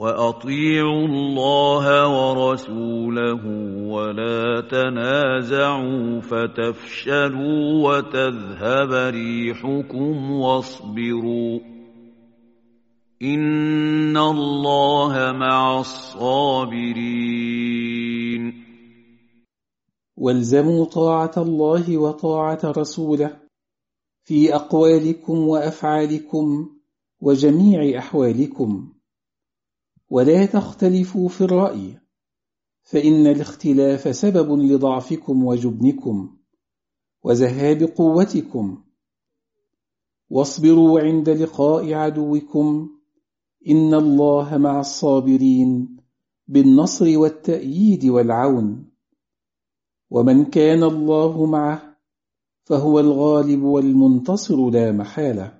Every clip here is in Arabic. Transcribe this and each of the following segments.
وأطيعوا الله ورسوله ولا تنازعوا فتفشلوا وتذهب ريحكم واصبروا إن الله مع الصابرين. والزموا طاعة الله وطاعة رسوله في أقوالكم وأفعالكم وجميع أحوالكم. ولا تختلفوا في الرأي فإن الاختلاف سبب لضعفكم وجبنكم وذهاب قوتكم. واصبروا عند لقاء عدوكم إن الله مع الصابرين بالنصر والتأييد والعون. ومن كان الله معه فهو الغالب والمنتصر لا محالة.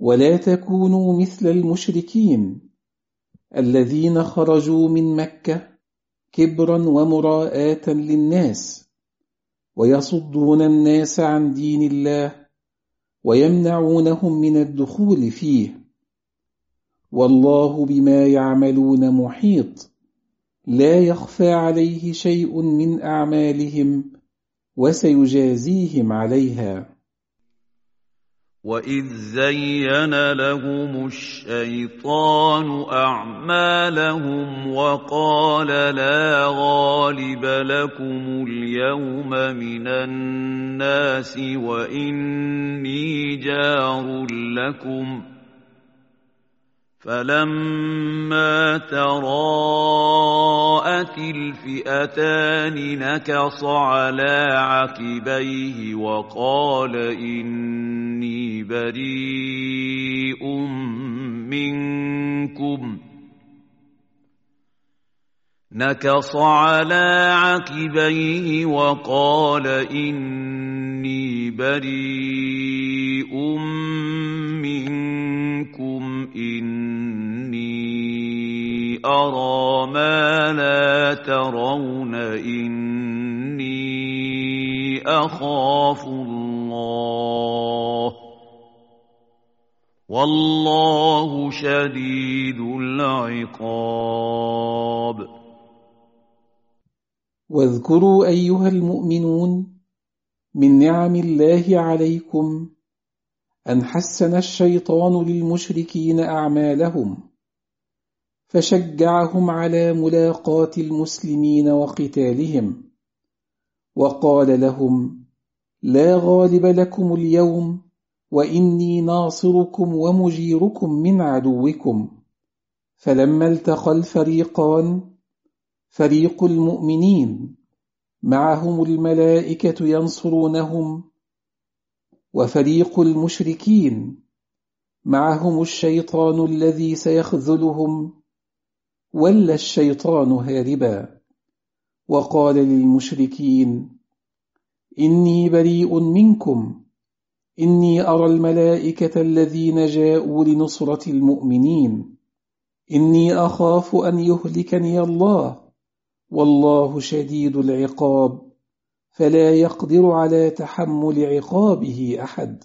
ولا تكونوا مثل المشركين الذين خرجوا من مكة كبرا ومراءة للناس ويصدون الناس عن دين الله ويمنعونهم من الدخول فيه. والله بما يعملون محيط. لا يخفى عليه شيء من أعمالهم وسيجازيهم عليها. وَإِذْ زَيَّنَ لَهُمُ الشَّيْطَانُ أَعْمَالَهُمْ وَقَالَ لَا غَالِبَ لَكُمُ الْيَوْمَ مِنَ النَّاسِ وَإِنِّي جَارٌ لَكُمْ ۖ فَلَمَّا تَرَاءَتِ الْفِئَتَانِ نَكَصَ عَلَىٰ عَقِبَيْهِ وَقَالَ إِنِّي بَرِيءٌ مِّنكُمْ. نكص على عقبيه وقال إني بريء منكم. إني أرى ما لا ترون. إني أخاف الله. والله شديد العقاب. واذكروا أيها المؤمنون من نعم الله عليكم أن حسن الشيطان للمشركين أعمالهم فشجعهم على ملاقاة المسلمين وقتالهم. وقال لهم لا غالب لكم اليوم وإني ناصركم ومجيركم من عدوكم. فلما التقى الفريقان فريق المؤمنين معهم الملائكة ينصرونهم وفريق المشركين معهم الشيطان الذي سيخذلهم. ولى الشيطان هاربا. وقال للمشركين إني بريء منكم. إني أرى الملائكة الذين جاءوا لنصرة المؤمنين. إني أخاف أن يهلكني الله. والله شديد العقاب. فلا يقدر على تحمل عقابه أحد.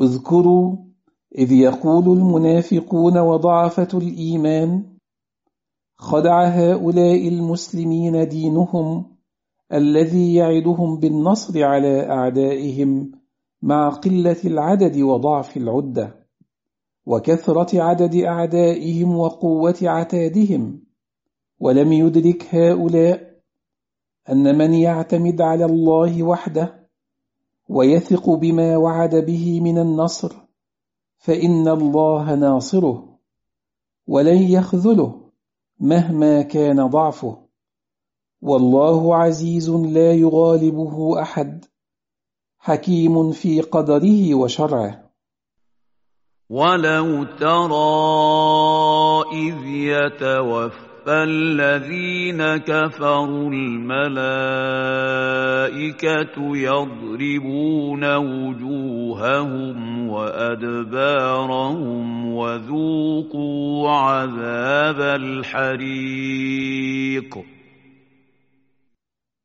اذكروا إذ يقول المنافقون وضعفة الإيمان خدع هؤلاء المسلمين دينهم الذي يعدهم بالنصر على أعدائهم مع قلة العدد وضعف العدة وكثرة عدد أعدائهم وقوة عتادهم. ولم يدرك هؤلاء أن من يعتمد على الله وحده ويثق بما وعد به من النصر فإن الله ناصره ولن يخذله مهما كان ضعفه. والله عزيز لا يغالبه أحد حكيم في قدره وشرعه. ولو ترى إذ يتوفى فالذين كفروا الملائكة يضربون وجوههم وأدبارهم وذوقوا عذاب الحريق.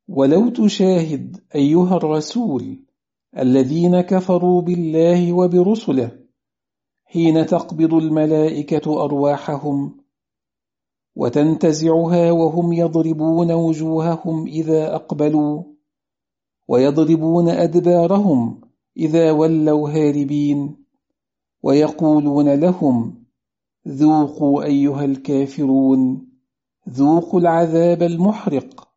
ولو تشاهد أيها الرسول الذين كفروا بالله وبرسله حين تقبض الملائكة أرواحهم وتنتزعها وهم يضربون وجوههم إذا أقبلوا ويضربون أدبارهم إذا ولوا هاربين ويقولون لهم ذوقوا أيها الكافرون ذوقوا العذاب المحرق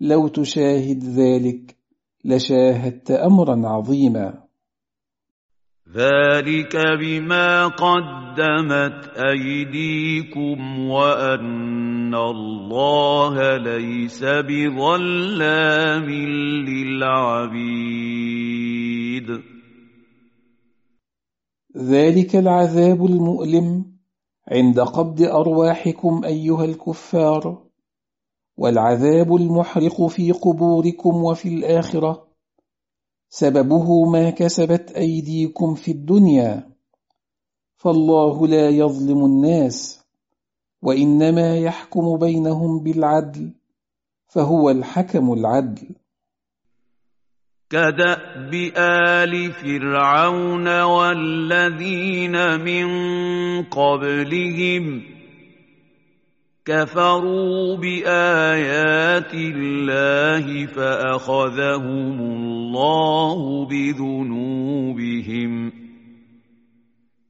لو تشاهد ذلك لشاهدت أمرا عظيما. ذلك بما قدمت أيديكم وأن الله ليس بظلام للعبيد ذلك العذاب المؤلم عند قبض أرواحكم أيها الكفار والعذاب المحرق في قبوركم وفي الآخرة سببه ما كسبت أيديكم في الدنيا. فالله لا يظلم الناس وإنما يحكم بينهم بالعدل فهو الحكم العدل. كدأب آل فرعون والذين من قبلهم كفروا بآيات الله فأخذهم الله بذنوبهم.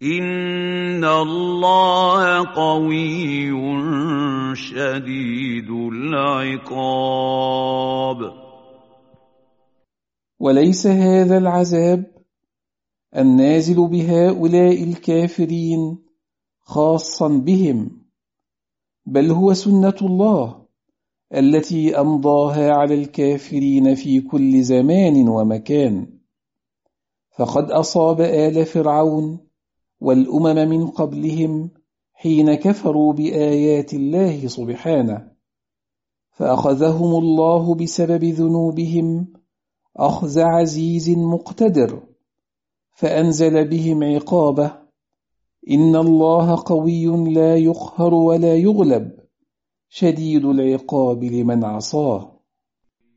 إن الله قوي شديد العقاب. وليس هذا العذاب النازل بهؤلاء الكافرين خاصا بهم. بل هو سنة الله التي أمضاها على الكافرين في كل زمان ومكان. فقد أصاب آل فرعون والأمم من قبلهم حين كفروا بآيات الله سبحانه فأخذهم الله بسبب ذنوبهم أخذ عزيز مقتدر فأنزل بهم عقابه إن الله قوي لا يقهر ولا يغلب شديد العقاب لمن عصاه.